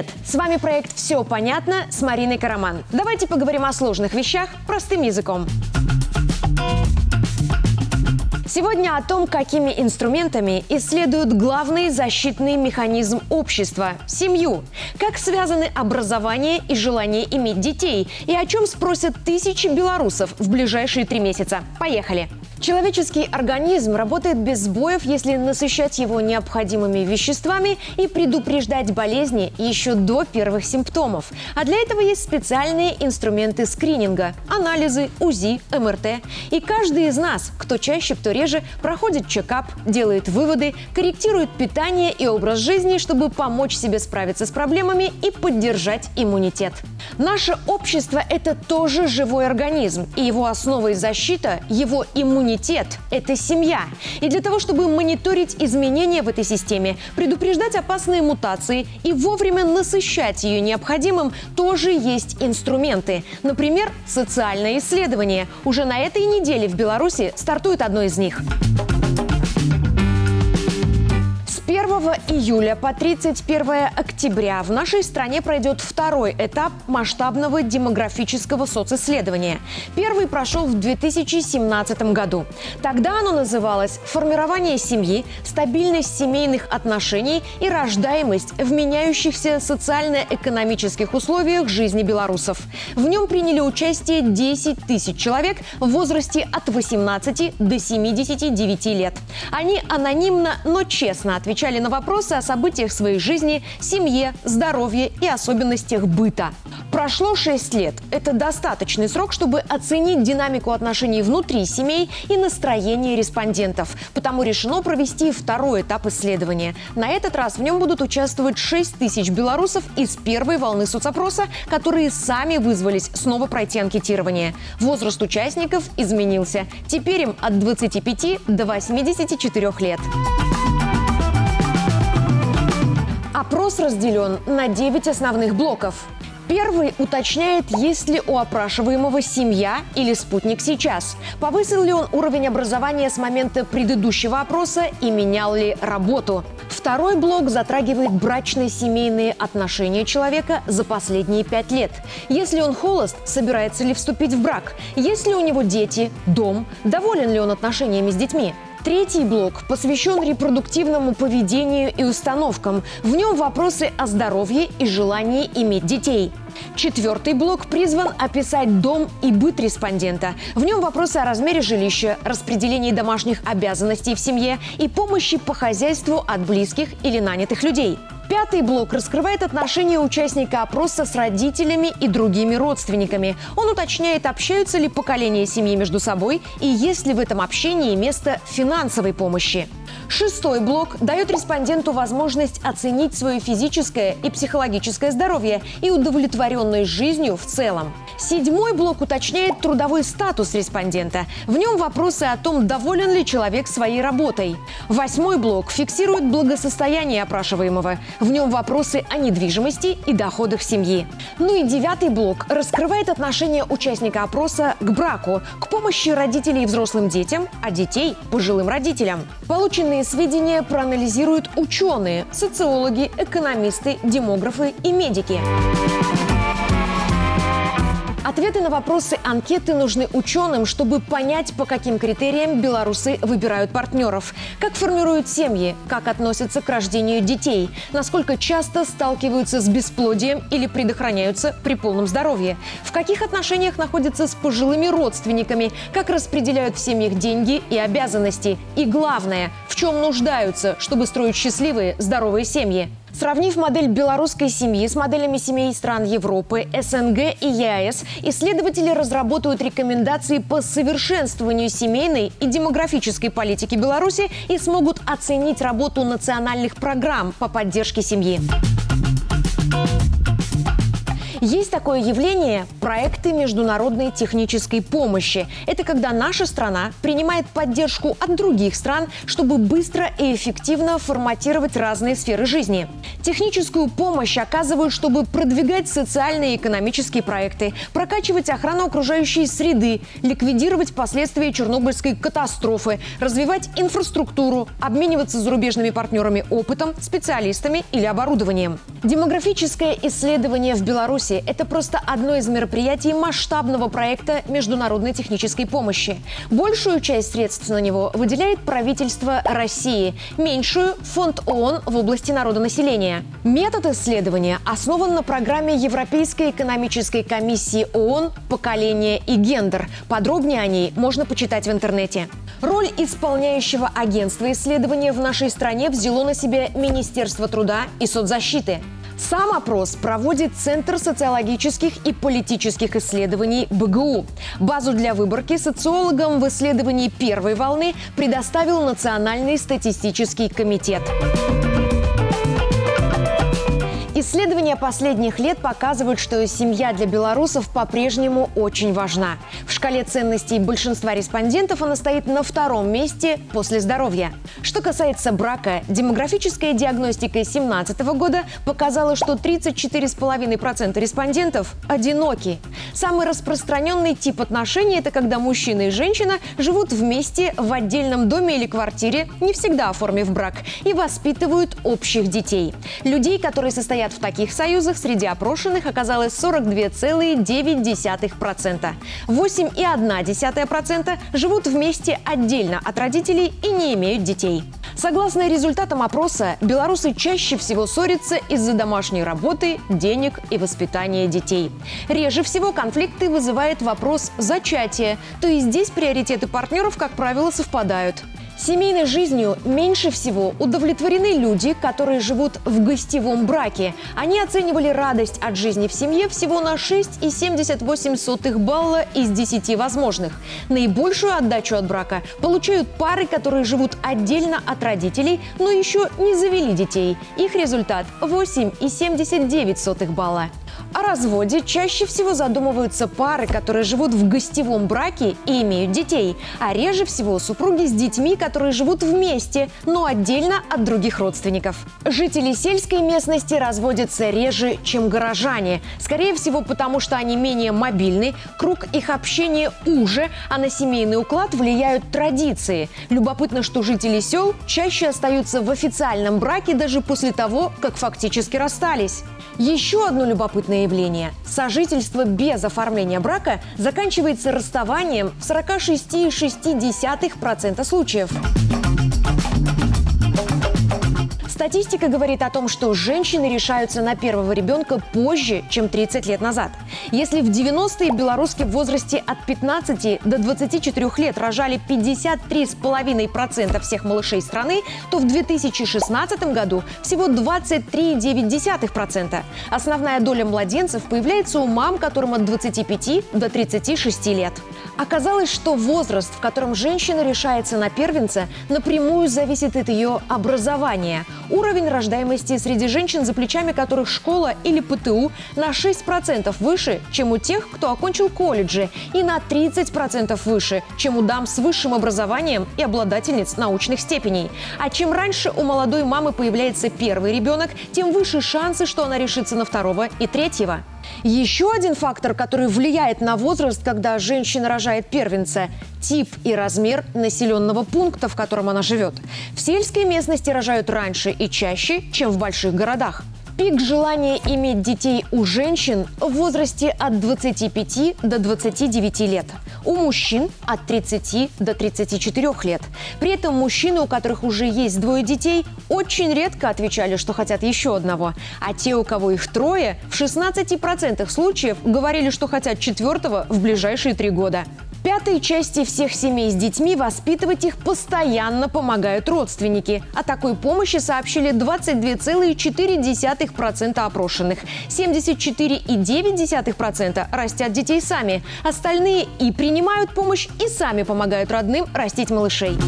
Привет! С вами проект «Все понятно» с Мариной Караман. Давайте поговорим о сложных вещах простым языком. Сегодня о том, какими инструментами исследуют главный защитный механизм общества – семью. Как связаны образование и желание иметь детей. И о чем спросят тысячи белорусов в ближайшие три месяца. Поехали! Человеческий организм работает без сбоев, если насыщать его необходимыми веществами и предупреждать болезни еще до первых симптомов. А для этого есть специальные инструменты скрининга – анализы, УЗИ, МРТ. И каждый из нас, кто чаще, кто реже, проходит чекап, делает выводы, корректирует питание и образ жизни, чтобы помочь себе справиться с проблемами и поддержать иммунитет. Наше общество – это тоже живой организм, и его основа и защита – его иммунитет – это семья. И для того, чтобы мониторить изменения в этой системе, предупреждать опасные мутации и вовремя насыщать ее необходимым, тоже есть инструменты. Например, социальное исследование. Уже на этой неделе в Беларуси стартует одно из них. Июля по 31 октября в нашей стране пройдет второй этап масштабного демографического социсследования. Первый прошел в 2017 году. Тогда оно называлось «Формирование семьи, стабильность семейных отношений и рождаемость в меняющихся социально-экономических условиях жизни белорусов». В нем приняли участие 10 тысяч человек в возрасте от 18 до 79 лет. Они анонимно, но честно отвечали на вопросы о событиях своей жизни, семье, здоровье и особенностях быта. Прошло 6 лет. Это достаточный срок, чтобы оценить динамику отношений внутри семей и настроение респондентов. Потому решено провести второй этап исследования. На этот раз в нем будут участвовать 6 тысяч белорусов из первой волны соцопроса, которые сами вызвались снова пройти анкетирование. Возраст участников изменился. Теперь им от 25 до 84 лет. Опрос разделен на 9 основных блоков. Первый уточняет, есть ли у опрашиваемого семья или спутник сейчас. Повысил ли он уровень образования с момента предыдущего опроса и менял ли работу. Второй блок затрагивает брачные семейные отношения человека за последние пять лет. Если он холост, собирается ли вступить в брак? Есть ли у него дети, дом? Доволен ли он отношениями с детьми? Третий блок посвящен репродуктивному поведению и установкам. В нем вопросы о здоровье и желании иметь детей. Четвертый блок призван описать дом и быт респондента. В нем вопросы о размере жилища, распределении домашних обязанностей в семье и помощи по хозяйству от близких или нанятых людей. Пятый блок раскрывает отношения участника опроса с родителями и другими родственниками. Он уточняет, общаются ли поколения семьи между собой и есть ли в этом общении место финансовой помощи. Шестой блок дает респонденту возможность оценить свое физическое и психологическое здоровье и удовлетворенность жизнью в целом. Седьмой блок уточняет трудовой статус респондента. В нем вопросы о том, доволен ли человек своей работой. Восьмой блок фиксирует благосостояние опрашиваемого. В нем вопросы о недвижимости и доходах семьи. Ну и девятый блок раскрывает отношение участника опроса к браку, к помощи родителей взрослым детям, а детей – пожилым родителям. Полученные сведения проанализируют ученые, социологи, экономисты, демографы и медики. Ответы на вопросы анкеты нужны ученым, чтобы понять, по каким критериям белорусы выбирают партнеров, как формируют семьи, как относятся к рождению детей, насколько часто сталкиваются с бесплодием или предохраняются при полном здоровье, в каких отношениях находятся с пожилыми родственниками, как распределяют в семьях деньги и обязанности, и главное, в чем нуждаются, чтобы строить счастливые, здоровые семьи. Сравнив модель белорусской семьи с моделями семей стран Европы, СНГ и ЕАЭС, исследователи разработают рекомендации по совершенствованию семейной и демографической политики Беларуси и смогут оценить работу национальных программ по поддержке семьи. Есть такое явление – проекты международной технической помощи. Это когда наша страна принимает поддержку от других стран, чтобы быстро и эффективно форматировать разные сферы жизни. Техническую помощь оказывают, чтобы продвигать социальные и экономические проекты, прокачивать охрану окружающей среды, ликвидировать последствия Чернобыльской катастрофы, развивать инфраструктуру, обмениваться с зарубежными партнерами опытом, специалистами или оборудованием. Демографическое исследование в Беларуси – это просто одно из мероприятий масштабного проекта международной технической помощи. Большую часть средств на него выделяет правительство России, меньшую – Фонд ООН в области народонаселения. Метод исследования основан на программе Европейской экономической комиссии ООН «Поколение и гендер». Подробнее о ней можно почитать в интернете. Роль исполняющего агентства исследования в нашей стране взяло на себя Министерство труда и соцзащиты. Сам опрос проводит Центр социологических и политических исследований БГУ. Базу для выборки социологам в исследовании первой волны предоставил Национальный статистический комитет. Исследования последних лет показывают, что семья для белорусов по-прежнему очень важна. В шкале ценностей большинства респондентов она стоит на втором месте после здоровья. Что касается брака, демографическая диагностика 2017 года показала, что 34,5% респондентов одиноки. Самый распространенный тип отношений – это когда мужчина и женщина живут вместе в отдельном доме или квартире, не всегда оформив брак, и воспитывают общих детей. Людей, которые состоят в таких союзах среди опрошенных оказалось 42,9%. 8,1% живут вместе отдельно от родителей и не имеют детей. Согласно результатам опроса, белорусы чаще всего ссорятся из-за домашней работы, денег и воспитания детей. Реже всего конфликты вызывает вопрос зачатия, то есть здесь приоритеты партнеров, как правило, совпадают. Семейной жизнью меньше всего удовлетворены люди, которые живут в гостевом браке. Они оценивали радость от жизни в семье всего на 6,78 балла из 10 возможных. Наибольшую отдачу от брака получают пары, которые живут отдельно от родителей, но еще не завели детей. Их результат 8,79 балла. О разводе чаще всего задумываются пары, которые живут в гостевом браке и имеют детей, а реже всего супруги с детьми, которые живут вместе, но отдельно от других родственников. Жители сельской местности разводятся реже, чем горожане. Скорее всего, потому что они менее мобильны, круг их общения уже, а на семейный уклад влияют традиции. Любопытно, что жители сел чаще остаются в официальном браке даже после того, как фактически расстались. Еще одно любопытное явление – сожительство без оформления брака заканчивается расставанием в 46,6% случаев. Статистика говорит о том, что женщины решаются на первого ребенка позже, чем 30 лет назад. Если в 90-е белоруски в возрасте от 15 до 24 лет рожали 53,5% всех малышей страны, то в 2016 году всего 23,9%. Основная доля младенцев появляется у мам, которым от 25 до 36 лет. Оказалось, что возраст, в котором женщина решается на первенца, напрямую зависит от ее образования – Уровень рождаемости среди женщин, за плечами которых школа или ПТУ, на 6% выше, чем у тех, кто окончил колледжи, и на 30% выше, чем у дам с высшим образованием и обладательниц научных степеней. А чем раньше у молодой мамы появляется первый ребенок, тем выше шансы, что она решится на второго и третьего. Еще один фактор, который влияет на возраст, когда женщина рожает первенца – тип и размер населенного пункта, в котором она живет. В сельской местности рожают раньше и чаще, чем в больших городах. Пик желания иметь детей у женщин в возрасте от 25 до 29 лет. У мужчин от 30 до 34 лет. При этом мужчины, у которых уже есть двое детей, очень редко отвечали, что хотят еще одного. А те, у кого их трое, в 16% случаев говорили, что хотят четвертого в ближайшие три года пятой части всех семей с детьми воспитывать их постоянно помогают родственники. О такой помощи сообщили 22,4% опрошенных. 74,9% растят детей сами. Остальные и принимают помощь, и сами помогают родным растить малышей.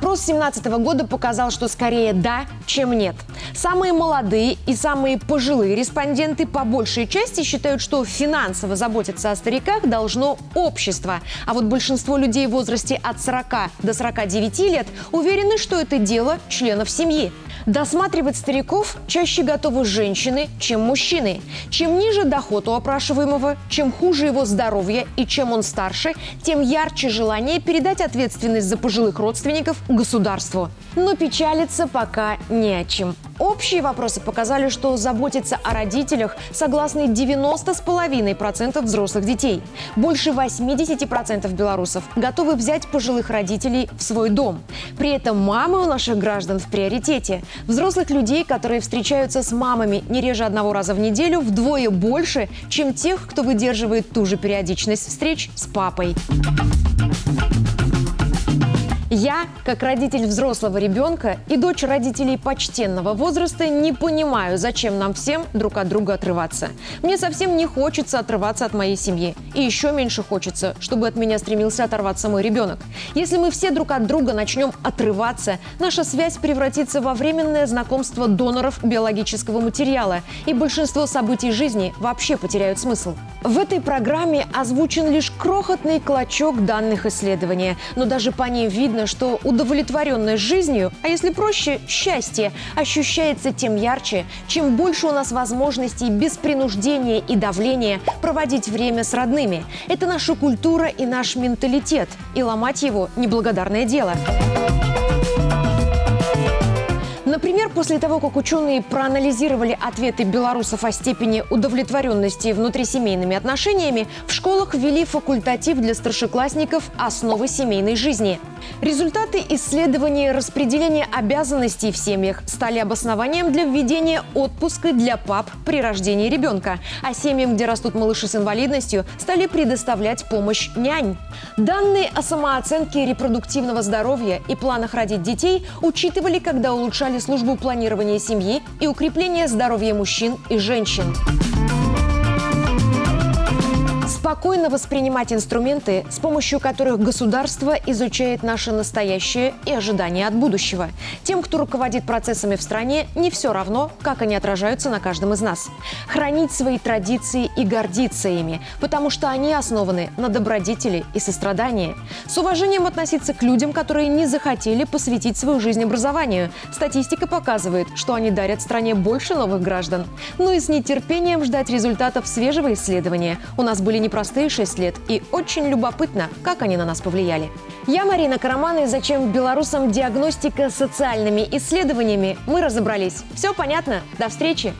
Опрос 2017 года показал, что скорее да, чем нет. Самые молодые и самые пожилые респонденты по большей части считают, что финансово заботиться о стариках должно общество. А вот большинство людей в возрасте от 40 до 49 лет уверены, что это дело членов семьи. Досматривать стариков чаще готовы женщины, чем мужчины. Чем ниже доход у опрашиваемого, чем хуже его здоровье и чем он старше, тем ярче желание передать ответственность за пожилых родственников государству. Но печалиться пока не о чем. Общие вопросы показали, что заботиться о родителях согласны 90,5% взрослых детей. Больше 80% белорусов готовы взять пожилых родителей в свой дом. При этом мамы у наших граждан в приоритете. Взрослых людей, которые встречаются с мамами не реже одного раза в неделю, вдвое больше, чем тех, кто выдерживает ту же периодичность встреч с папой. Я, как родитель взрослого ребенка и дочь родителей почтенного возраста, не понимаю, зачем нам всем друг от друга отрываться. Мне совсем не хочется отрываться от моей семьи. И еще меньше хочется, чтобы от меня стремился оторваться мой ребенок. Если мы все друг от друга начнем отрываться, наша связь превратится во временное знакомство доноров биологического материала, и большинство событий жизни вообще потеряют смысл. В этой программе озвучен лишь крохотный клочок данных исследования, но даже по ней видно, видно, что удовлетворенность жизнью, а если проще, счастье, ощущается тем ярче, чем больше у нас возможностей без принуждения и давления проводить время с родными. Это наша культура и наш менталитет, и ломать его – неблагодарное дело. Например, после того, как ученые проанализировали ответы белорусов о степени удовлетворенности внутрисемейными отношениями, в школах ввели факультатив для старшеклассников «Основы семейной жизни». Результаты исследования распределения обязанностей в семьях стали обоснованием для введения отпуска для пап при рождении ребенка, а семьям, где растут малыши с инвалидностью, стали предоставлять помощь нянь. Данные о самооценке репродуктивного здоровья и планах родить детей учитывали, когда улучшали службу планирования семьи и укрепления здоровья мужчин и женщин. Спокойно воспринимать инструменты, с помощью которых государство изучает наше настоящее и ожидания от будущего. Тем, кто руководит процессами в стране, не все равно, как они отражаются на каждом из нас. Хранить свои традиции и гордиться ими, потому что они основаны на добродетели и сострадании. С уважением относиться к людям, которые не захотели посвятить свою жизнь образованию. Статистика показывает, что они дарят стране больше новых граждан. Ну и с нетерпением ждать результатов свежего исследования. У нас были не непростые 6 лет, и очень любопытно, как они на нас повлияли. Я Марина Караман, и зачем белорусам диагностика социальными исследованиями, мы разобрались. Все понятно? До встречи!